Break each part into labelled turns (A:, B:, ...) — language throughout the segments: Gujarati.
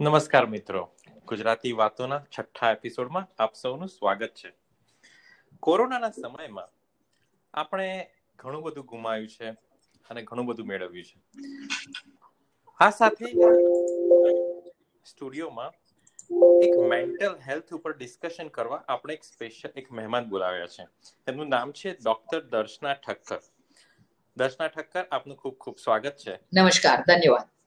A: નમસ્કાર મિત્રો. ગુજરાતી વાતોના છઠ્ઠા એપિસોડમાં આપ સૌનું સ્વાગત છે. કોરોનાના સમયમાં આપણે ઘણું બધું ગુમાવ્યું છે અને ઘણું બધું મેળવ્યું છે. આ સાથે સ્ટુડિયોમાં એક મેન્ટલ હેલ્થ ઉપર ડિસ્કશન કરવા આપણે એક સ્પેશિયલ એક મહેમાન બોલાવ્યા છે. એમનું નામ છે ડોક્ટર દર્શના ઠક્કર. દર્શના ઠક્કર, આપનું ખૂબ ખૂબ સ્વાગત છે.
B: નમસ્કાર, ધન્યવાદ.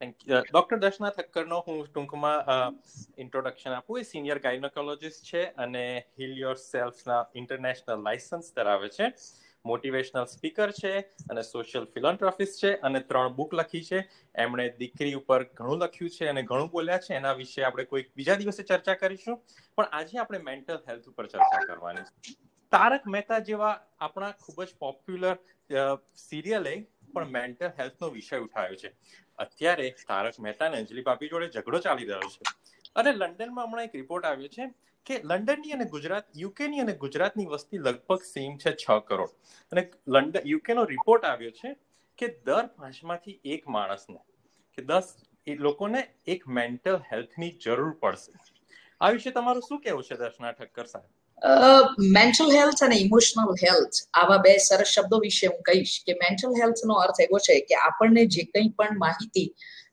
A: ડોક્ટર દર્શના ઠક્કરનો હું ટૂંકમાં ઇન્ટ્રોડક્શન આપું. એ સિનિયર ગાયનોકોલોજીસ્ટ છે અને હિલ યોર સેલ્ફના ઇન્ટરનેશનલ લાયસન્સ ધરાવે છે. મોટિવેશનલ સ્પીકર છે અને સોશિયલ ફિલોન્ટ્રોફિસ્ટ છે અને ત્રણ બુક લખી છે. એમણે દીકરી ઉપર ઘણું લખ્યું છે અને ઘણું બોલ્યા છે. એના વિશે આપણે કોઈક બીજા દિવસે ચર્ચા કરીશું. પણ આજે આપણે મેન્ટલ હેલ્થ ઉપર ચર્ચા કરવાની તારક મહેતા જેવા આપણા ખૂબ જ પોપ્યુલર સિરિયલે પણ મેન્ટલ હેલ્થનો વિષય ઉઠાવ્યો છે. અત્યારે તારક મહેતા અને અંજલિ પાપી જોડે ઝઘડો ચાલી રહ્યો છે. અને લંડનમાં હમણાં એક રિપોર્ટ આવ્યો છે કે લંડનની અને ગુજરાત, યુકેની અને ગુજરાતની વસ્તી લગભગ સેમ છે છ કરોડ. અને લંડન યુકેનો રિપોર્ટ આવ્યો છે કે દર પાંચમાંથી એક માણસને, કે દસ એ લોકોને એક મેન્ટલ હેલ્થની જરૂર પડશે. આ વિશે તમારું શું કેવું છે દર્શના ઠક્કર સાહેબ?
B: મેન્ટલ હેલ્થ અને ઇમોશનલ હેલ્થ આવા બે સરસ શબ્દો વિશે હું કહીશ કે મેન્ટલ હેલ્થનો અર્થ એવો છે કે આપણને જે કંઈ પણ માહિતી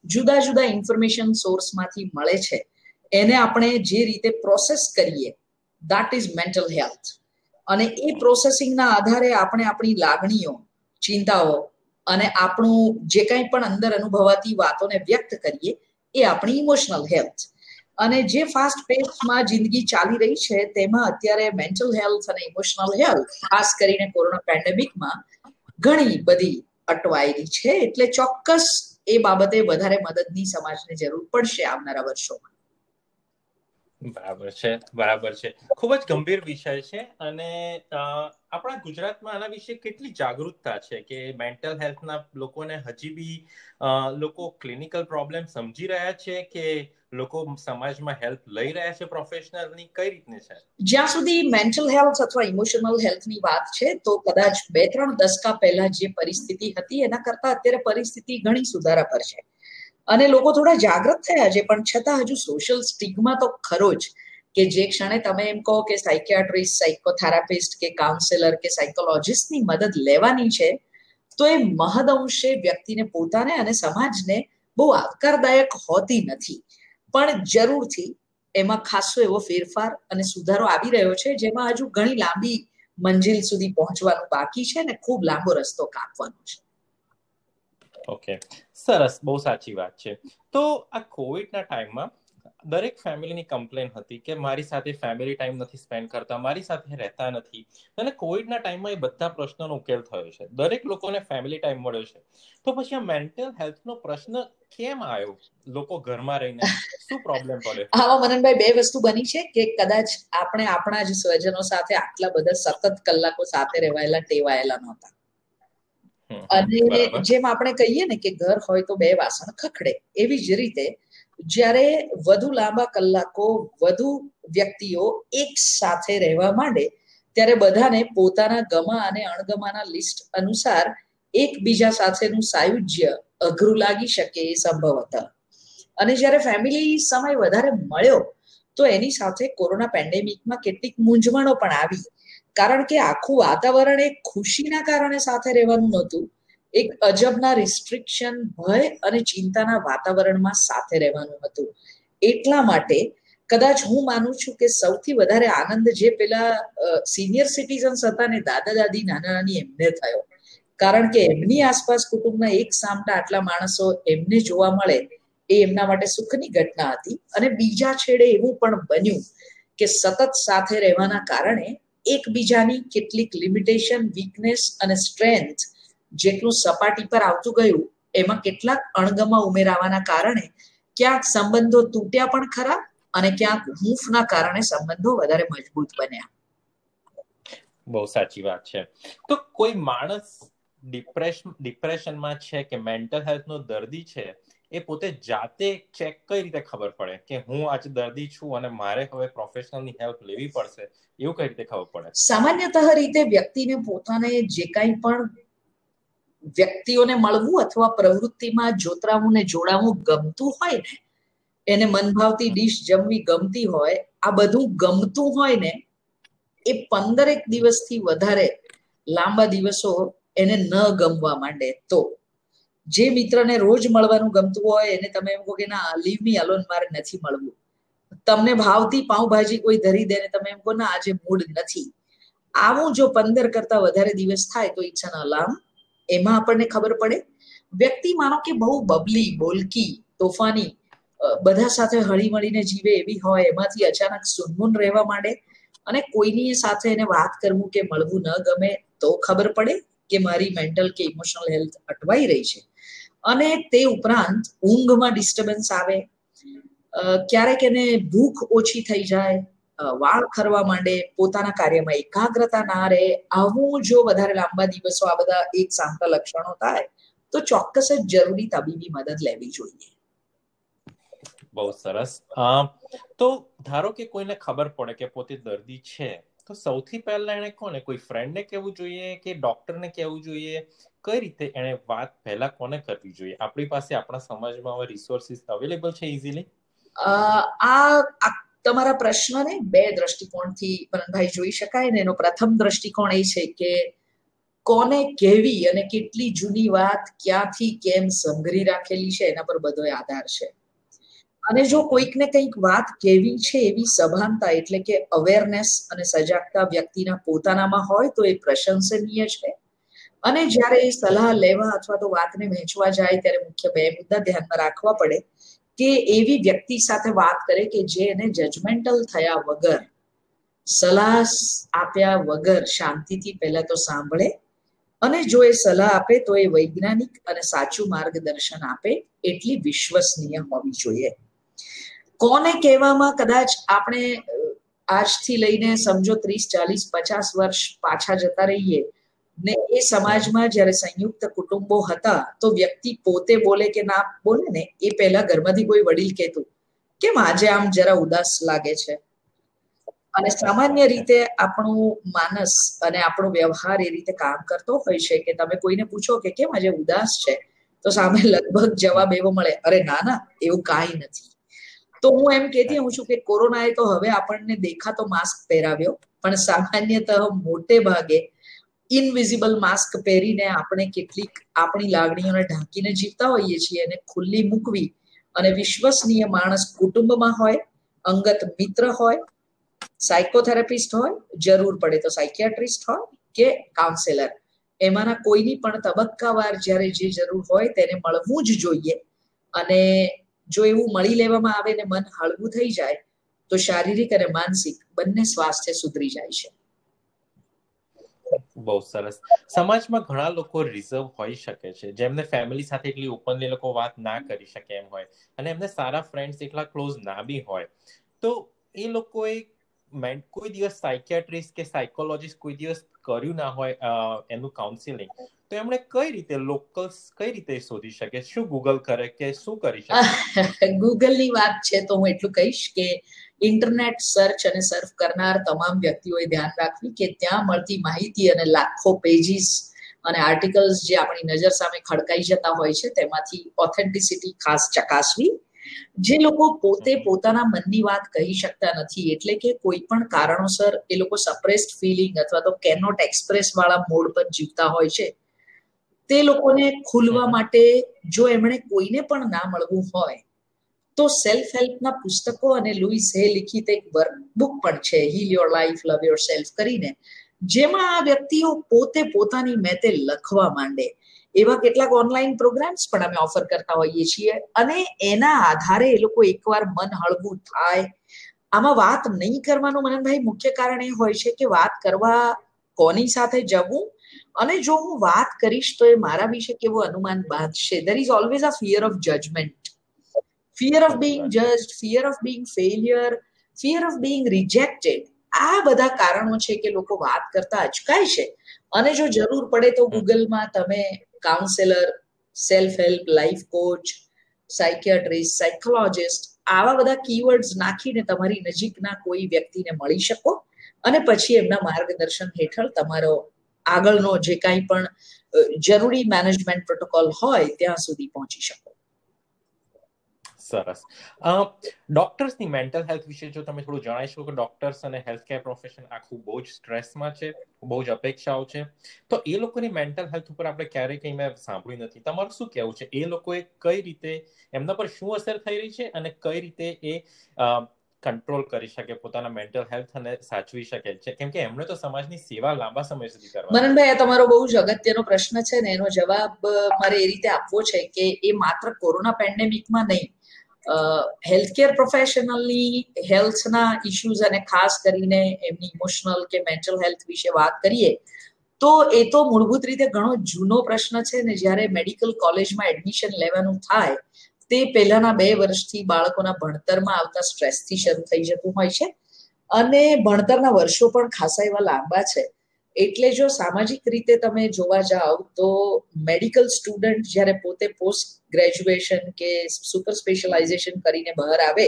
B: જુદા જુદા ઇન્ફોર્મેશન સોર્સમાંથી મળે છે, એને આપણે જે રીતે પ્રોસેસ કરીએ દેટ ઇઝ મેન્ટલ હેલ્થ અને એ પ્રોસેસિંગના આધારે આપણે આપણી લાગણીઓ, ચિંતાઓ અને આપણું જે કંઈ પણ અંદર અનુભવાતી વાતોને વ્યક્ત કરીએ, એ આપણી ઇમોશનલ હેલ્થ અને જે ફાસ્ટ પેસમાં જિંદગી ચાલી રહી છે, તેમાં અત્યારે મેન્ટલ હેલ્થ અને ઇમોશનલ હેલ્થ ખાસ કરીને કોરોના પેન્ડેમિકમાં ઘણી બધી અટવાયેલી છે. એટલે ચોક્કસ એ બાબતે વધારે મદદની સમાજને જરૂર પડશે આવનારા વર્ષોમાં.
A: બરાબર છે બરાબર છે. ખૂબ જ ગંભીર વિષય છે અને આપણા ગુજરાતમાં આના વિશે કેટલી જાગૃતતા છે કે મેન્ટલ હેલ્થના લોકોને હજી બી લોકો ક્લિનિકલ પ્રોબ્લેમ સમજી રહ્યા છે કે લોકો સમાજમાં હેલ્પ લઈ રહ્યા છે પ્રોફેશનલની કઈ રીતની છે?
B: જ્યાં સુધી મેન્ટલ હેલ્થ અથવા ઇમોશનલ હેલ્થની વાત છે, તો કદાચ બે ત્રણ દશકા પહેલા જે પરિસ્થિતિ હતી, એના કરતા અત્યારે પરિસ્થિતિ ઘણી સુધારા પર છે. અને લોકો થોડા જાગૃત થયા છે, પણ છતાં હજુ સોશિયલ સ્ટિગ્મા તો ખરો જ કે જે ક્ષણે તમે એમ કહો કે સાયકિયાટ્રિસ્ટ સાયકોથેરાપિસ્ટ કે કાઉન્સેલર કે સાયકોલોજિસ્ટની મદદ લેવાની છે, તો એ મહદઅંશે વ્યક્તિને પોતાને અને સમાજને બહુ આવકારદાયક હોતી નથી. પણ જરૂરથી એમાં ખાસો એવો ફેરફાર અને સુધારો આવી રહ્યો છે, જેમાં હજુ ઘણી લાંબી મંજિલ સુધી પહોંચવાનું બાકી છે અને ખૂબ લાંબો રસ્તો કાપવાનો છે.
A: ઓકે સરસ. બહુ સાચી વાત છે. તો આ કોવિડના ટાઈમમાં દરેક ફેમિલીની કમ્પ્લેન હતી કે મારી સાથે ફેમિલી ટાઈમ નથી સ્પેન્ડ કરતા મારી સાથે રહેતા નથી. અને કોવિડના ટાઈમમાં એ બધા પ્રશ્નોનો ઉકેલ થયો છે. દરેક લોકોને ફેમિલી ટાઈમ મળ્યો છે. તો પછી આ મેન્ટલ હેલ્થનો પ્રશ્ન કેમ આવ્યો? લોકો ઘરમાં રહીને શું પ્રોબ્લેમ પડે
B: હા મનનભાઈ બે વસ્તુ બની છે કે કદાચ આપણે આપણા જ સ્વજનો સાથે આટલા બધા સતત કલાકો સાથે રહેવાયેલા ટેવાયેલા નહોતા. અને જેમ આપણે કહીએ ને કે ઘર હોય તો બે વાસણ ખખડે. એવી જ રીતે જ્યારે વધુ લાંબા કલાકો વધુ વ્યક્તિઓ એક સાથે રહેવા માંડે, ત્યારે બધાને પોતાના ગમા અને અણગમાના લિસ્ટ અનુસાર એકબીજા સાથેનું સાયુજ્ય અઘરું લાગી શકે એ સંભવત. અને જ્યારે ફેમિલી સમય વધારે મળ્યો, તો એની સાથે કોરોના પેન્ડેમિકમાં કેટલીક મૂંઝવણો પણ આવી. કારણ કે આખું વાતાવરણ એક ખુશીના કારણે સાથે રહેવાનું નહોતું. એક અજબના રિસ્ટ્રિક્શન ભય અને ચિંતાના વાતાવરણમાં સાથે રહેવાનું હતું. એટલા માટે કદાચ હું માનું છું કે સૌથી વધારે આનંદ જે પેલા સિનિયર સિટીઝન્સ હતા ને દાદા દાદી નાના નાની એમને થયો. કારણ કે એમની આસપાસ કુટુંબના એક સામટા આટલા માણસો એમને જોવા મળે એ એમના માટે સુખની ઘટના હતી. અને બીજા છેડે એવું પણ બન્યું કે સતત સાથે રહેવાના કારણે એકબીજાની કેટલીક લિમિટેશન વીકનેસ અને સ્ટ્રેન્થ જેટલું સપાટી પર આવતું ગયું એમાં કેટલાક અણગમા ઉમેરાવાના કારણે ક્યાંક સંબંધો તૂટ્યા પણ ખરા અને ક્યાંક હૂંફના કારણે સંબંધો વધારે મજબૂત બન્યા.
A: બહુ સાચી વાત છે. તો કોઈ માણસ ડિપ્રેશન ડિપ્રેશનમાં છે કે મેન્ટલ હેલ્થનો દર્દી છે એ પોતે જાતે ચેક કઈ રીતે ખબર પડે કે હું આજે દર્દી છું અને મારે હવે પ્રોફેશનલની હેલ્પ લેવી પડશે? એવું કઈ રીતે ખબર પડે?
B: સામાન્યતઃ રીતે વ્યક્તિને પોતાને જે કાંઈ પણ વ્યક્તિઓને મળવું અથવા પ્રવૃત્તિમાં જોતરાવું ને જોડાવું ગમતું હોય ને, એને મનભાવતી ડીશ જમવી ગમતી હોય, આ બધું ગમતું હોય ને, એ પંદરેક દિવસથી વધારે લાંબા દિવસો એને ન ગમવા માંડે. તો જે મિત્રને રોજ મળવાનું ગમતું હોય, એને તમે એમ કહો કે ના લીવ મી અલોન મારે નથી મળવું. તમને ભાવતી પાઉભાજી કોઈ ધરી દે ને તમે એમ કહો, ના, આજે મૂડ નથી. આવું જો પંદર કરતા વધારે દિવસ થાય, તો ઇટ્સ એન એમાં આપણને ખબર પડે. વ્યક્તિ માનો કે બહુ બબલી, બોલકી, તોફાની બધા સાથે હળીમળીને જીવે એવી હોય, એમાંથી અચાનક સુનમુન રહેવા માંડે અને કોઈની સાથે એને વાત કરવું કે મળવું ન ગમે તો ખબર પડે કે મારી મેન્ટલ કે ઇમોશનલ હેલ્થ અટવાઈ રહી છે. અને તે ઉપરાંત ઊંઘમાં ડિસ્ટર્બન્સ આવે ક્યારેક એને ભૂખ ઓછી થઈ જાય વાળ ખરવા માંડે પોતાના કાર્યમાં એકાગ્રતા ના રહે આવું જો વધારે લાંબા દિવસો આ બધા એક સાંતા લક્ષણો થાય તો ચોક્કસ જ જરૂરી તબીબી મદદ લેવી જોઈએ.
A: બહુ સરસ. તો ધારો કે કોઈને ખબર પડે કે પોતે દર્દી છે તો સૌથી પહેલા એને કોને કોઈ ફ્રેન્ડને કહેવું જોઈએ કે ડોક્ટરને કહેવું જોઈએ? કઈ રીતે એને વાત પહેલા કોને કરવી જોઈએ? આપણી પાસે આપણા સમાજમાં હવે રિસોર્સિસ અવેલેબલ છે ઇઝીલી
B: આ તમારા પ્રશ્નને બે દ્રષ્ટિકોણથી પરણભાઈ જોઈ શકાય ને એનો પ્રથમ દ્રષ્ટિકોણ એ છે કે કોને કેવી અને કેટલી જૂની વાત ક્યાંથી કેમ સંઘરી રાખેલી છે એના પર બધો આધાર છે. અને જો કોઈકને કંઈક વાત કેવી છે એવી સભાનતા એટલે કે અવેરનેસ અને સજાગતા વ્યક્તિના પોતાનામાં હોય તો એ પ્રશંસનીય છે. અને જ્યારે એ સલાહ લેવા અથવા તો વાતને વહેંચવા જાય ત્યારે મુખ્ય બે મુદ્દા ધ્યાનમાં રાખવા પડે. કે એવી વ્યક્તિ સાથે વાત કરે કે જે એને જજમેન્ટલ થયા વગર, સલાહ આપ્યા વગર શાંતિથી પહેલા તો સાંભળે અને જો એ સલાહ આપે તો એ વૈજ્ઞાનિક અને સાચું માર્ગદર્શન આપે એટલી વિશ્વસનીય હોવી જોઈએ. કોને કહેવામાં કદાચ આપણે આજથી લઈને સમજો ત્રીસ ચાલીસ પચાસ વર્ષ પાછા જતા રહીએ ને એ સમાજમાં જ્યારે સંયુક્ત કુટુંબો હતા, તો વ્યક્તિ પોતે બોલે કે ના બોલે ને, એ પહેલા ઘરમાંથી કોઈ વડીલ કહેતું, કેમ આજે આમ જરા ઉદાસ લાગે છે? અને સામાન્ય રીતે આપણું માનસ અને આપણો વ્યવહાર એ રીતે કામ કરતો હોય છે કે તમે કોઈને પૂછો કે કેમ આજે ઉદાસ છે, તો સામે લગભગ જવાબ એવો મળે, અરે ના ના, એવું કાંઈ નથી. તો હું એમ કહેતી હું છું કે કોરોનાએ તો હવે આપણને દેખાતો માસ્ક પહેરાવ્યો, પણ સામાન્યતઃ મોટે ભાગે ઇનવિઝિબલ માસ્ક પહેરીને આપણે કેટલીક આપણી લાગણીઓને ઢાંકીને જીવતા હોઈએ છીએ અને ખુલ્લી મૂકવી અને વિશ્વસનીય માણસ કુટુંબમાં હોય, અંગત મિત્ર હોય સાયકોથેરાપિસ્ટ હોય, જરૂર પડે તો સાયકિયાટ્રિસ્ટ હોય કે કાઉન્સેલર એમાંના કોઈની પણ તબક્કાવાર જ્યારે જે જરૂર હોય તેને મળવું જ જોઈએ અને જો એવું મળી લેવામાં આવે ને મન હળવું થઈ જાય તો શારીરિક અને માનસિક બંને સ્વાસ્થ્ય સુધરી જાય છે.
A: બહુ સરસ. સમાજમાં ઘણા લોકો રિઝર્વ હોઈ શકે છે. જેમને ફેમિલી સાથે એટલી ઓપનલી લોકો વાત ના કરી શકે એમ હોય અને એમને સારા ફ્રેન્ડ્સ એટલા ક્લોઝ ના બી હોય. તો એ લોકોએ કોઈ દિવસ સાયકિયાટ્રિસ્ટ કે સાયકોલોજીસ્ટ કોઈ દિવસ કર્યું ના હોય એનું કાઉન્સિલિંગ તો એમણે કઈ રીતે લોકલ કઈ રીતે શોધી શકે? શું ગૂગલ કરે કે શું કરી શકે?
B: ગૂગલની વાત છે તો હું એટલું કહીશ કે ઇન્ટરનેટ સર્ચ અને સર્ફ કરનાર તમામ વ્યક્તિઓએ ધ્યાન રાખવી કે ત્યાં મળતી માહિતી અને લાખો પેજીસ અને આર્ટિકલ્સ જે આપણી નજર સામે ખડકાઈ જતા હોય છે તેમાંથી ઓથેન્ટિસિટી ખાસ ચકાસવી. જે લોકો પોતે પોતાના મનની વાત કહી શકતા નથી એટલે કે કોઈ પણ કારણોસર એ લોકો સપ્રેસ્ડ ફિલિંગ અથવા તો કેનોટ એક્સપ્રેસ વાળા મોડ પર જીવતા હોય છે. તે લોકોને ખુલવા માટે જો એમણે કોઈને પણ ના મળવું હોય તો સેલ્ફ હેલ્પના પુસ્તકો અને લુઈસ હે લિખિત એક બુક પણ છે heal your life love yourself કરીને જેમાં આ વ્યક્તિઓ પોતે પોતાની મેતે લખવા માંડે. એવા કેટલાક ઓનલાઈન પ્રોગ્રામ્સ પણ અમે ઓફર કરતા હોઈએ છીએ અને એના આધારે એ લોકો એકવાર મન હળવું થાય. આમાં વાત નહીં કરવાનું મનનભાઈ મુખ્ય કારણ એ હોય છે કે વાત કરવા કોની સાથે જવું અને જો હું વાત કરીશ તો એ મારા વિશે કેવું અનુમાન બાંધશે? There is always a fear of judgement fear of being જજ fear of being failure fear of being rejected આ બધા કારણો છે કે લોકો વાત કરતા અચકાય છે. અને જો જરૂર પડે તો ગૂગલમાં તમે counsellor self help life coach psychiatrist psychologist આવા બધા કીવર્ડ્સ નાખીને તમારી નજીકના કોઈ વ્યક્તિને મળી શકો અને પછી એમના માર્ગદર્શન હેઠળ તમારો આગળનો જે કાંઈ પણ જરૂરી મેનેજમેન્ટ પ્રોટોકોલ હોય, ત્યાં સુધી પહોંચી શકો.
A: સરસ. ડોક્ટર્સની મેન્ટલ હેલ્થ વિશે જો તમે થોડું જણાવી શકો કે ડોક્ટર્સ અને હેલ્થ કેર પ્રોફેશન આખું બહુ જ સ્ટ્રેસમાં છે, બહુ જ અપેક્ષાઓ છે. તો એ લોકોની મેન્ટલ હેલ્થ ઉપર આપણે ક્યારેય કંઈ મેં સાંભળ્યું નથી. તમારું શું કહેવું છે? એ લોકોએ કઈ રીતે, એમના પર શું અસર થઈ રહી છે અને કઈ રીતે એ કંટ્રોલ કરી શકે, પોતાના મેન્ટલ હેલ્થ અને સાચવી શકે છે. કેમ કે એમણે તો સમાજની સેવા લાંબા સમય સુધી કરવા
B: મનનભાઈ, આ તમારો બહુ જ અગત્યનો પ્રશ્ન છે ને, એનો જવાબ મારે એ રીતે આપવો છે કે એ માત્ર કોરોના પેન્ડેમિકમાં નહીં હેલ્થકેર પ્રોફેશનલની હેલ્થના ઇશ્યુઝ અને ખાસ કરીને એમની ઇમોશનલ કે મેન્ટલ હેલ્થ વિશે વાત કરીએ, તો એ તો મૂળભૂત રીતે ઘણો જૂનો પ્રશ્ન છે ને, જ્યારે મેડિકલ કોલેજમાં એડમિશન લેવાનું થાય તે પહેલાના બે વર્ષથી બાળકોના ભણતરમાં આવતા સ્ટ્રેસથી શરૂ થઈ જતું હોય છે. અને ભણતરના વર્ષો પણ ખાસા એવા લાંબા છે. એટલે જો સામાજિક રીતે તમે જોવા જાઓ તો મેડિકલ સ્ટુડન્ટ જ્યારે પોતે પોસ્ટ ગ્રેજ્યુએશન કે સુપર સ્પેશિયલાઇઝેશન કરીને બહાર આવે,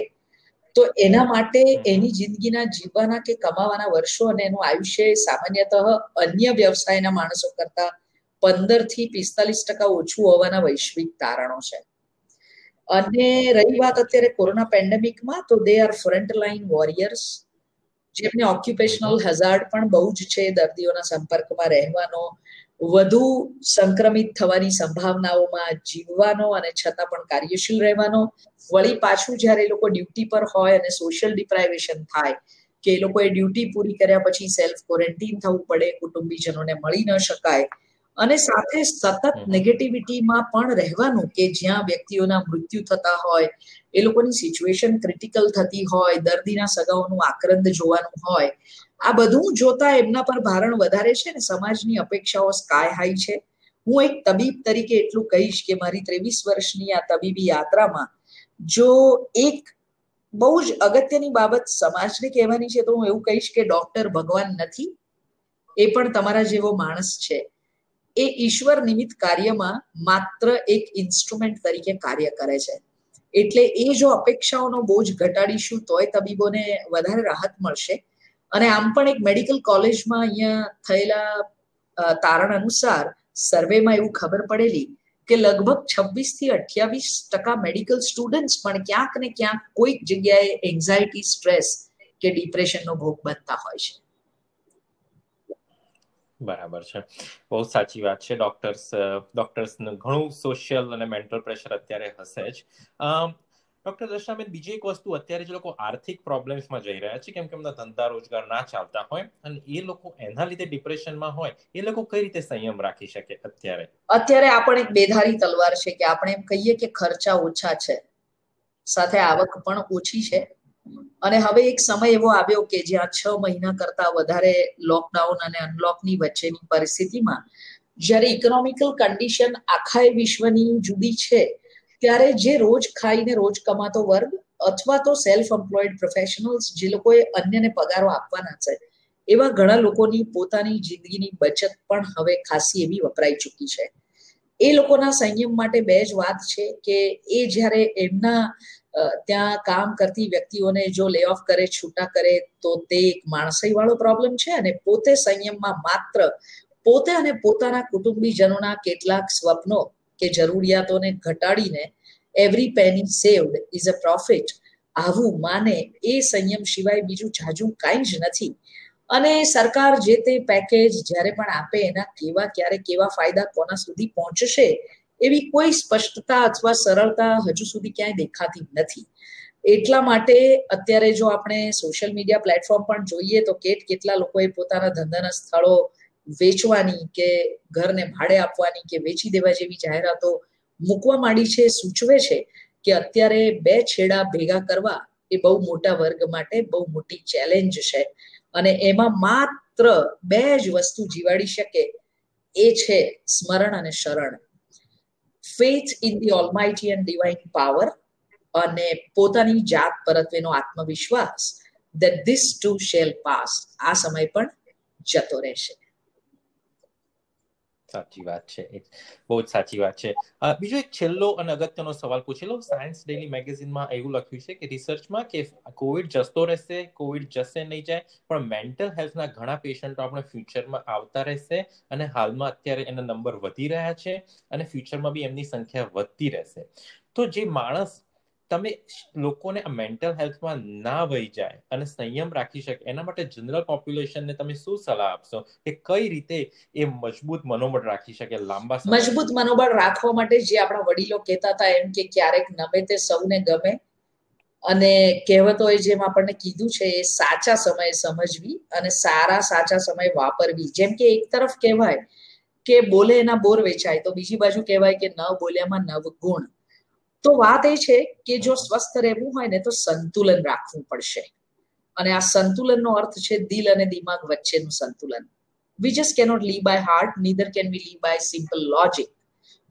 B: તો એના માટે એની જિંદગીના જીવવાના કે કમાવાના વર્ષો અને એનું આયુષ્ય સામાન્યતઃ અન્ય વ્યવસાયના માણસો કરતા પંદરથી પિસ્તાલીસ ટકા ઓછું હોવાના વૈશ્વિક તારણો છે. અને રહી વાત અત્યારે કોરોના પેન્ડેમિકમાં, તો they are front line warriors જેમને ઓક્યુપેશનલ હઝાર્ડ પણ બહુ જ છે દર્દીઓના સંપર્કમાં રહેવાનો, વધુ સંક્રમિત થવાની સંભાવનાઓમાં જીવવાનો અને છતાં પણ કાર્યશીલ રહેવાનો. વળી પાછું જ્યારે એ લોકો ડ્યુટી પર હોય અને સોશિયલ ડિપ્રાઇવેશન થાય, કે એ લોકોએ ડ્યુટી પૂરી કર્યા પછી સેલ્ફ ક્વોરન્ટીન થવું પડે, કુટુંબીજનોને મળી ન શકાય અને સાથે સતત નેગેટિવિટીમાં પણ રહેવાનું કે જ્યાં વ્યક્તિઓના મૃત્યુ થતા હોય એ લોકોની સિચ્યુએશન ક્રિટિકલ થતી હોય દર્દીના સગાઓનું આક્રંદ જોવાનું હોય આ બધું જોતા એમના પર ભારણ વધારે છે ને સમાજની અપેક્ષાઓ સ્કાય હાઈ છે. હું એક તબીબ તરીકે એટલું કહીશ કે મારી ત્રેવીસ વર્ષની આ તબીબી યાત્રામાં જો એક બહુ જ અગત્યની બાબત સમાજને કહેવાની છે તો હું એવું કહીશ કે ડોક્ટર ભગવાન નથી એ પણ તમારા જેવો માણસ છે. એ ઈશ્વર નિમિત્ત કાર્યમાં માત્ર એક ઇન્સ્ટ્રુમેન્ટ તરીકે કાર્ય કરે છે. એટલે એ જો અપેક્ષાઓનો બોજ ઘટાડીશું તોય તબીબોને વધારે રાહત મળશે. અને આમ પણ એક મેડિકલ કોલેજમાં અહીંયા થયેલા તારણ અનુસાર સર્વેમાં એવું ખબર પડેલી કે લગભગ છવ્વીસથી અઠ્યાવીસ ટકા મેડિકલ સ્ટુડન્ટ્સ પણ ક્યાંક ને ક્યાંક કોઈક જગ્યાએ એન્ઝાયટી સ્ટ્રેસ કે ડિપ્રેશનનો ભોગ બનતા હોય છે.
A: બરાબર છે. બહુ સાચી વાત છે. ડોક્ટર્સ ડોક્ટર્સનું ઘણું સોશિયલ અને મેન્ટલ પ્રેશર અત્યારે હશે જ. ડોક્ટર દર્શનાબેન, બીજી એક વસ્તુ, અત્યારે જે લોકો આર્થિક પ્રોબ્લેમ્સમાં જઈ રહ્યા છે, કેમ કે એમના ધંધા રોજગાર ના ચાલતા હોય અને એ લોકો એના લીધે ડિપ્રેશનમાં હોય, એ લોકો કઈ રીતે સંયમ રાખી શકે અત્યારે?
B: અત્યારે આપણે એક બેધારી તલવાર છે કે આપણે એમ કહીએ કે ખર્ચા ઓછા છે. સાથે આવક પણ ઓછી છે. અને હવે એક સમય એવો આવ્યો કે જ્યાં છ મહિના કરતા વધારે લોકડાઉન અને અનલોકની વચ્ચેની પરિસ્થિતિમાં જ્યારે ઇકોનોમિકલ કન્ડિશન આખા વિશ્વની જુદી છે, ત્યારે જે રોજ ખાઈને રોજ કમાતો વર્ગ અથવા તો સેલ્ફ એમ્પ્લોયડ પ્રોફેશનલ્સ જે લોકોએ અન્યને પગારો આપવાના છે, એવા ઘણા લોકોની પોતાની જિંદગીની બચત પણ હવે ખાસી એવી વપરાઈ ચૂકી છે. એ લોકોના સંયમ માટે બે જ વાત છે કે એ જ્યારે એમના ત્યાં કામ કરતી વ્યક્તિઓને જો લે ઓફ કરે, છૂટા કરે, તો તે એક માણસાઈ વાળો પ્રોબ્લેમ છે અને પોતે સંયમમાં માત્ર પોતે અને પોતાના કુટુંબીજનોના કેટલાક સ્વપ્નો કે જરૂરિયાતોને ઘટાડીને every penny saved is a profit આવું માને એ સંયમ સિવાય બીજું જાજુ કાંઈ જ નથી. અને સરકાર જે તે પેકેજ જ્યારે પણ આપે એના કેવા, ક્યારે કેવા ફાયદા કોના સુધી પહોંચશે એવી કોઈ સ્પષ્ટતા અથવા સરળતા હજુ સુધી ક્યાંય દેખાતી નથી. એટલા માટે અત્યારે જો આપણે સોશિયલ મીડિયા પ્લેટફોર્મ પણ જોઈએ તો કેટ કેટલા લોકોએ પોતાના ધંધાના સ્થળો વેચવાની કે ઘરને ભાડે આપવાની કે વેચી દેવા જેવી જાહેરાતો મૂકવા માંડી છે, સૂચવે છે કે અત્યારે બે છેડા ભેગા કરવા એ બહુ મોટા વર્ગ માટે બહુ મોટી ચેલેન્જ છે. અને એમાં માત્ર બે જ વસ્તુ જીવાડી શકે, એ છે સ્મરણ અને શરણ. Faith in the almighty and divine power અને પોતાની જાત પરત્વેનો આત્મવિશ્વાસ, that this too shall pass આ સમય પણ જતો રહેશે.
A: સાચી વાત છે. બહુ જ સાચી વાત છે. બીજો એક છેલ્લો અને અગત્યનો સવાલ પૂછેલો સાયન્સ ડેલી મેગેઝિનમાં એવું લખ્યું છે કે રિસર્ચમાં કે કોવિડ જતો રહેશે કોવિડ જશે નહીં જાય, પણ મેન્ટલ હેલ્થના ઘણા પેશન્ટો આપણે ફ્યુચરમાં આવતા રહેશે અને હાલમાં અત્યારે એના નંબર વધી રહ્યા છે અને ફ્યુચરમાં બી એમની સંખ્યા વધતી રહેશે. તો જે માણસ તમે લોકોને આ મેન્ટલ હેલ્થમાં ના વહી જાય અને સંયમ રાખી શકે, એના માટે જનરલ પોપ્યુલેશનને તમે શું સલાહ આપશો? કે કઈ રીતે એ મજબૂત મનોબળ રાખી શકે લાંબા
B: મજબૂત મનોબળ રાખવા માટે જે આપણા વડીલો કહેતા હતા એમ કે ક્યારેક નમે તે સૌને ગમે, અને કહેવતો એ જેમ આપણને કીધું છે એ સાચા સમયે સમજવી અને સારા સાચા સમય વાપરવી. જેમ કે એક તરફ કહેવાય કે બોલે એના બોર વેચાય, તો બીજી બાજુ કહેવાય કે ન બોલ્યામાં નવ ગુણ. તો વાત એ છે કે જો સ્વસ્થ રહેવું હોય ને તો સંતુલન રાખવું પડશે. અને આ સંતુલનનો અર્થ છે દિલ અને દિમાગ વચ્ચેનું સંતુલન. We just cannot live by heart neither can we live by simple logic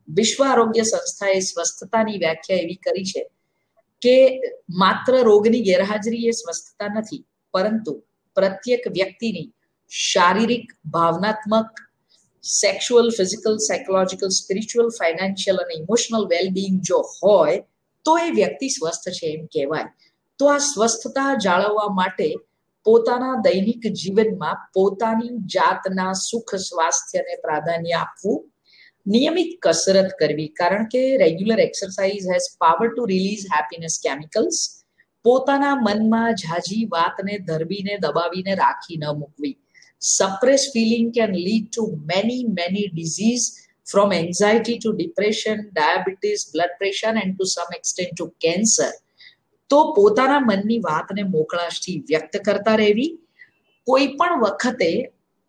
B: વિશ્વ આરોગ્ય સંસ્થાએ સ્વસ્થતાની વ્યાખ્યા એવી કરી છે કે માત્ર રોગની ગેરહાજરી એ સ્વસ્થતા નથી, પરંતુ પ્રત્યેક વ્યક્તિની શારીરિક, ભાવનાત્મક sexual physical psychological spiritual financial અને ઇમોશનલ વેલબિંગ જો હોય, તો એ વ્યક્તિ સ્વસ્થ છે એમ કહેવાય. તો આ સ્વસ્થતા જાળવવા માટે પોતાના દૈનિક જીવનમાં પોતાની જાતના સુખ સ્વાસ્થ્યને પ્રાધાન્ય આપવું નિયમિત કસરત કરવી. કારણ કે regular exercise has power to release happiness chemicals પોતાના મનમાં ઝાઝી વાતને ધરબીને દબાવીને રાખી ન મૂકવી. Suppressed feeling can lead to many many disease, from anxiety to depression, diabetes, blood pressure, and to some extent to cancer. તો પોતાના મનની વાતને મોકળાશથી વ્યક્ત કરતા રહેવી. કોઈ પણ વખતે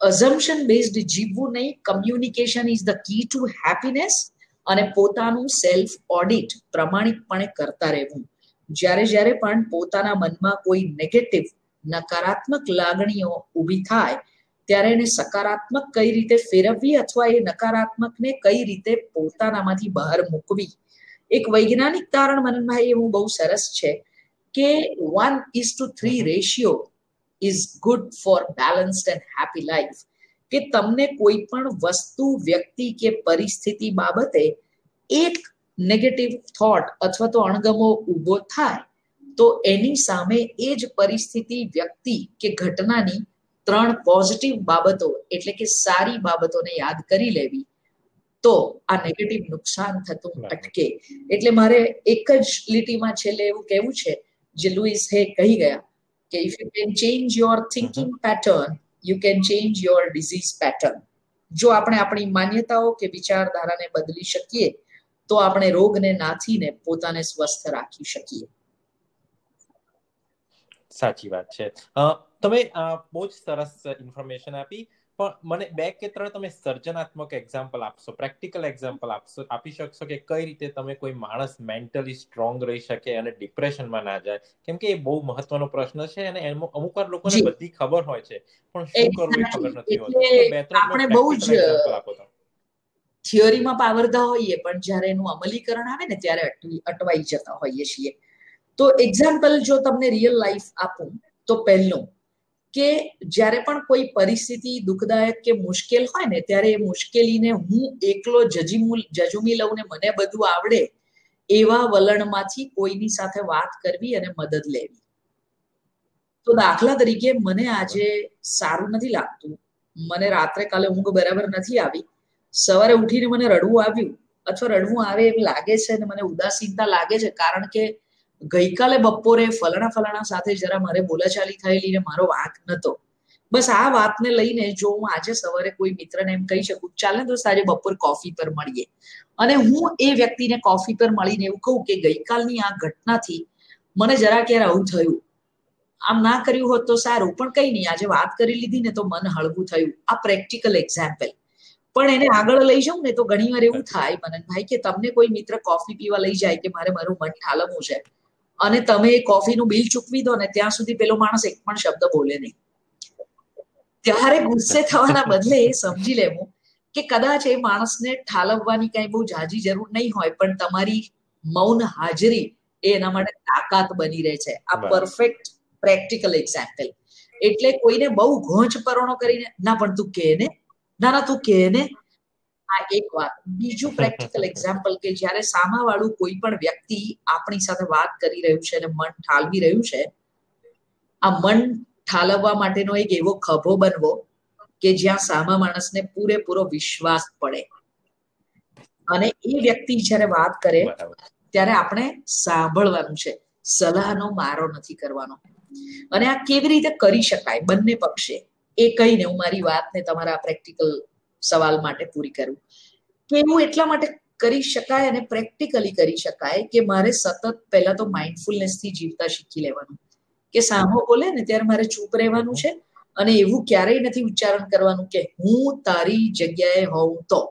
B: અઝમ્પશન બેઝડ જીવવું નહીં. Communication is the key to happiness અને પોતાનું સેલ્ફ ઓડિટ પ્રમાણિકપણે કરતા રહેવું. જ્યારે જ્યારે પણ પોતાના મનમાં કોઈ નેગેટિવ નકારાત્મક લાગણીઓ ઊભી થાય ત્યારે એને સકારાત્મક કઈ રીતે ફેરવવી અથવા એ નકારાત્મકને કઈ રીતે પોતાનામાંથી બહાર મૂકવી? એક વૈજ્ઞાનિક તારણ મનનભાઈ એવું બહુ સરસ છે કે one is to three ratio is good for balanced and happy life કે તમને કોઈ પણ વસ્તુ, વ્યક્તિ કે પરિસ્થિતિ બાબતે એક નેગેટિવ થોટ અથવા તો અણગમો ઊભો થાય, તો એની સામે એ જ પરિસ્થિતિ, વ્યક્તિ કે ઘટનાની ત્રણ પોઝિટિવ બાબતો એટલે કે સારી બાબતોને યાદ કરી લેવી તો આ નેગેટિવ નુકસાન થતું અટકે. એટલે મારે એક જ લીટીમાં છેલ્લે એવું કહેવું છે જે લુઈસ હે કહી ગયા કે if you can change your thinking pattern you can change your disease pattern જો આપણે આપણી માન્યતાઓ કે વિચારધારાને બદલી શકીએ તો આપણે રોગને નાથીને પોતાને સ્વસ્થ રાખી શકીએ.
A: સાચી વાત છે. તમે બહુ જ સરસ ઇન્ફોર્મેશન આપી. પણ મને બે કે ત્રણ તમે સર્જનાત્મક એક્ઝામ્પલ આપશો પ્રેક્ટિકલ એક્ઝામ્પલ આપશો આપી શકશો કે કઈ રીતે તમે કોઈ માણસ મેન્ટલી સ્ટ્રોંગ રહી શકે અને ડિપ્રેશનમાં ના જાય? કેમ કે એ બહુ મહત્વનો પ્રશ્ન છે અને અમુક વાર લોકોને બધી ખબર હોય છે પણ શું કરવું એ ખબર નથી હોતી. બે
B: આપણે બહુ જ થિયરીમાં પાવરદા હોઈએ પણ જ્યારે એનું અમલીકરણ આવે ને ત્યારે અટવાઈ જતા હોઈએ છીએ. તો એક્ઝામ્પલ જો તમને રિયલ લાઈફ આપું તો પહેલું કે જ્યારે પણ કોઈ પરિસ્થિતિ દુઃખદાયક કે મુશ્કેલ હોય ને, ત્યારે એ મુશ્કેલીને હું એકલો જજુમી લઉં ને મને બધું આવડે, એવા વલણમાંથી કોઈની સાથે વાત કરવી અને મદદ લેવી. તો દાખલા તરીકે મને આજે સારું નથી લાગતું. મને રાત્રે કાલે ઊંઘ બરાબર નથી આવી. સવારે ઉઠીને મને રડવું આવ્યું, અથવા રડવું આવે એમ લાગે છે અને મને ઉદાસીનતા લાગે છે, કારણ કે ગઈકાલે બપોરે ફલાણા ફલાણા સાથે જરા મારે બોલાચાલી થયેલી ને મારો વાંક નતો. બસ આ વાતને લઈને જો હું આજે સવારે કોઈ મિત્રને એમ કહી શકું ચાલે તો આજે બપોર કોફી પર મળીએ. અને હું એ વ્યક્તિને કોફી પર મળીને એવું કહું કે ગઈકાલની આ ઘટનાથી મને જરા ક્યારે આવું થયું. આમ ના કર્યું હોત તો સારું પણ કઈ નહીં આજે વાત કરી લીધી ને તો મન હળવું થયું. આ પ્રેક્ટિકલ એક્ઝામ્પલ પણ એને આગળ લઈ જાઉં ને તો ઘણી વાર એવું થાય મનનભાઈ કે તમને કોઈ મિત્ર કોફી પીવા લઈ જાય કે મારે મારું મન ઠાલવવું છે. અને તમે એ કોફીનું બિલ ચૂકવી દો ને ત્યાં સુધી પેલો માણસ એક પણ શબ્દ બોલે નહીં. ત્યારે ગુસ્સે થવાના બદલે એ સમજી લેવું કે કદાચ એ માણસને ઠાલવવાની કઈ બહુ જાજી જરૂર નહીં હોય પણ તમારી મૌન હાજરી એ એના માટે તાકાત બની રહે છે. આ પરફેક્ટ પ્રેક્ટિકલ એક્ઝામ્પલ. એટલે કોઈને બહુ ઘોંચ પરોણો કરીને ના પણ તું કે ને ના ના તું કે ને આ એક વાત. બીજું પ્રેક્ટિકલ એક્ઝામ્પલ કે જ્યારે સામાવાળું કોઈ પણ વ્યક્તિ આપણી સાથે વાત કરી રહ્યું છે અને મન ઠાલવી રહ્યું છે આ મન ઠાલવવા માટેનો એક એવો ખભો બનવો કે જ્યાં સામા માણસને પૂરેપૂરો વિશ્વાસ પડે. અને એ વ્યક્તિ જ્યારે વાત કરે ત્યારે આપણે સાંભળવાનું છે. સલાહનો મારો નથી કરવાનો. અને આ કેવી રીતે કરી શકાય બંને પક્ષે? એ કહીને હું મારી વાતને તમારા પ્રેક્ટિકલ સવાલ માટે પૂરી કરું. તો એવું એટલા માટે કરી શકાય અને પ્રેક્ટિકલી કરી શકાય કે મારે સતત પહેલા તો માઇન્ડફુલનેસથી જીવતા શીખી લેવાનું. કે સામો બોલે ને ત્યારે મારે ચૂપ રહેવાનું છે અને એવું ક્યારેય નથી ઉચ્ચારણ કરવાનું કે હું તારી જગ્યાએ હોઉં તો.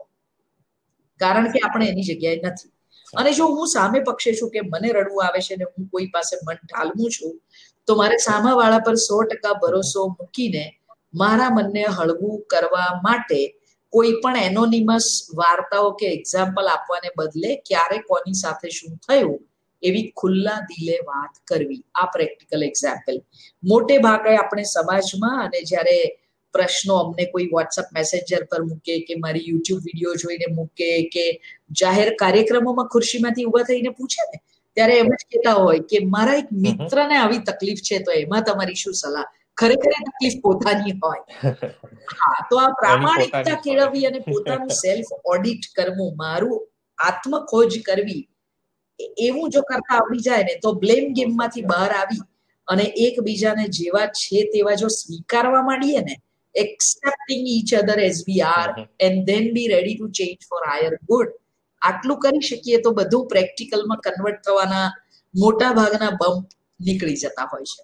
B: કારણ કે આપણે એની જગ્યાએ નથી. અને જો હું સામે પક્ષે છું કે મને રડવું આવે છે ને હું કોઈ પાસે મન ઠાલવું છું, તો મારે સામાવાળા પર સો ટકા ભરોસો મૂકીને મારા મનને હળવું કરવા માટે કોઈ પણ એનોનિમસ વાર્તાઓ કે એક્ઝામ્પલ આપવાને બદલે ક્યારે કોની સાથે શું થયું એવી ખુલ્લા દિલે વાત કરવી. આ પ્રેક્ટિકલ એક્ઝામ્પલ મોટે ભાગે આપણે સમાજમાં અને જ્યારે પ્રશ્નો અમને કોઈ વોટ્સઅપ મેસેન્જર પર મૂકે કે મારી યુટ્યુબ વીડિયો જોઈને મૂકે કે જાહેર કાર્યક્રમોમાં ખુરશીમાંથી ઊભા થઈને પૂછે ને ત્યારે એમ જ કહેતા હોય કે મારા એક મિત્રને આવી તકલીફ છે તો એમાં તમારી શું સલાહ? ખરેખર તકલીફ પોતાની હોય. હા તો આ પ્રામાણિકતા કેળવવી અને પોતાનું સેલ્ફ ઓડિટ કરવું મારું આત્મખોજ કરવી એવું જો કરતા આવડી જાય ને તો બ્લેમ ગેમમાંથી બહાર આવી અને એકબીજાને જેવા છે તેવા જો સ્વીકારવા માંડીએ ને accepting each other as we are and then be ready to change for higher good આટલું કરી શકીએ તો બધું પ્રેક્ટિકલમાં કન્વર્ટ થવાના મોટા ભાગના બમ્પ નીકળી જતા હોય છે.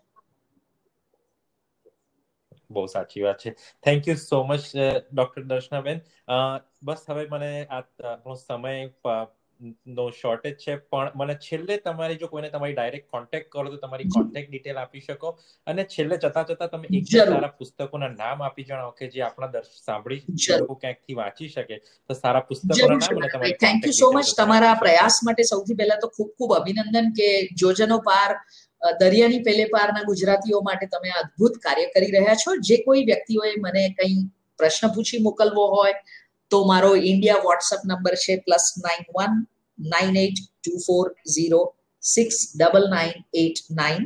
A: બહુ સાચી વાત છે. Thank you so much doctor દર્શનાબેન. બસ હવે મને આપણો સમય નો શોર્ટેજ છે પણ મને છેલ્લે તમારી જો કોઈને તમારી ડાયરેક્ટ કોન્ટેક્ટ કરો તો તમારી કોન્ટેક્ટ ડિટેલ આપી શકો. અને છેલ્લે જતા જતા તમે એક સારા પુસ્તકોના નામ આપી જણાવો કે જે આપણા દર્શક સાંભળી લોકો ક્યાંકથી વાંચી શકે. તો સારા પુસ્તકોના નામ અને તમારી
B: થેન્ક યુ સો મચ તમારા પ્રયાસ માટે સૌથી પહેલા તો ખૂબ ખૂબ અભિનંદન કે જોજનો પાર દરિયાની પેલે પારના ગુજરાતીઓ માટે તમે અદ્ભુત કાર્ય કરી રહ્યા છો. જે કોઈ વ્યક્તિઓએ મને કંઈ પ્રશ્ન પૂછી મોકલવો હોય તો મારો ઇન્ડિયા વોટ્સઅપ નંબર છે plus nine one nine eight two four zero six double nine eight nine.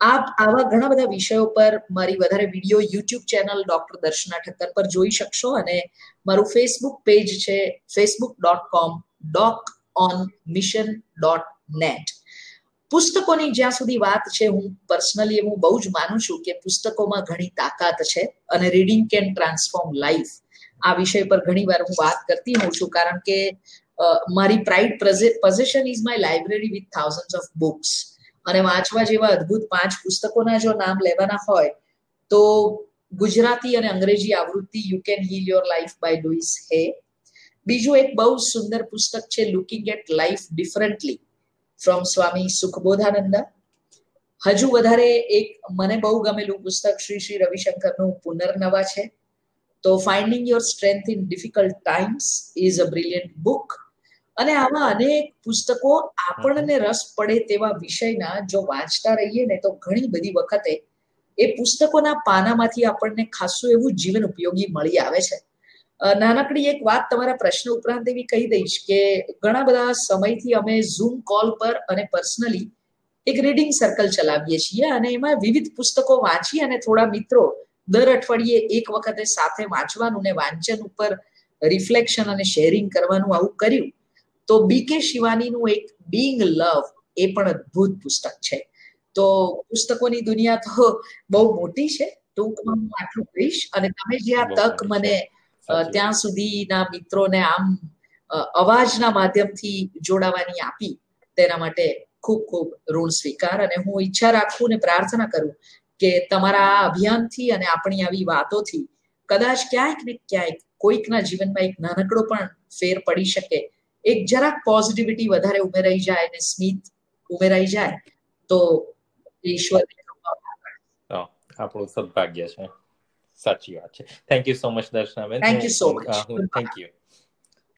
B: આપ આવા ઘણા બધા વિષયો પર મારી વધારે video YouTube channel doctor Darshana Thakkar પર જોઈ શકશો અને મારું ફેસબુક પેજ છે Facebook dot com doc on mission dot net. પુસ્તકોની જ્યાં સુધી વાત છે, હું પર્સનલી હું બહુ જ માનું છું કે પુસ્તકોમાં ઘણી તાકાત છે અને રીડિંગ કેન ટ્રાન્સફોર્મ લાઈફ આ વિષય પર ઘણી વાર હું વાત કરતી હોઉં છું કારણ કે મારી pride position is my library with thousand of books અને વાંચવા જેવા અદ્ભુત પાંચ પુસ્તકોના જો નામ લેવાના હોય, તો ગુજરાતી અને અંગ્રેજી આવૃત્તિ you can heal your life by Louise Hay બીજું એક બહુ સુંદર પુસ્તક છે looking at life differently from Swami Sukhabodhananda હજુ વધારે એક મને બહુ ગમેલું પુસ્તક શ્રી શ્રી રવિશંકરનું પુનર્નવા છે. તો finding your strength in difficult times is a brilliant book અને આવા અનેક પુસ્તકો આપણને રસ પડે તેવા વિષયના જો વાંચતા રહીએ ને તો ઘણી બધી વખતે એ પુસ્તકોના પાનામાંથી આપણને ખાસું એવું જીવન ઉપયોગી મળી આવે છે. નાનકડી એક વાત તમારા પ્રશ્ન ઉપરાંત એવી કહી દઈશ કે ઘણા બધા સમયથી અમે ઝૂમ કોલ પર અને પર્સનલી એક રીડિંગ સર્કલ ચલાવીએ છીએ અને એમાં વિવિધ પુસ્તકો વાંચી અને થોડા મિત્રો દર અઠવાડિયે એક વખતે સાથે વાંચવાનું ને વાંચન ઉપર રિફ્લેક્શન અને શેરિંગ કરવાનું આવું કર્યું. તો બી કે શિવાનીનું એક બિંગ લવ એ પણ અદ્ભુત પુસ્તક છે. તો પુસ્તકોની દુનિયા તો બહુ મોટી છે. ટૂંકમાં હું આટલું કહીશ અને તમે જે આ તક મને ત્યાં સુધીના મિત્રોને આમ અવાજના માધ્યમથી જોડાવાની આપી તેના માટે ખૂબ ખૂબ ઋણ સ્વીકાર અને હું ઈચ્છા રાખું ને પ્રાર્થના કરું કે તમારા અભિયાનથી અને આપણી આવી વાતોથી કદાચ ક્યાંક ને ક્યાંક કોઈકના જીવનમાં એક નાનકડો પણ ફેર પડી શકે. એક જરાક પોઝિટિવિટી વધારે ઉમેરાઈ જાય અને સ્મિત ઉમેરાઈ જાય તો ઈશ્વર
A: આપણું સદભાગ્ય છે. સાચી વાત છે. Thank you so much Darshanaben.
B: Thank you so much
A: thank you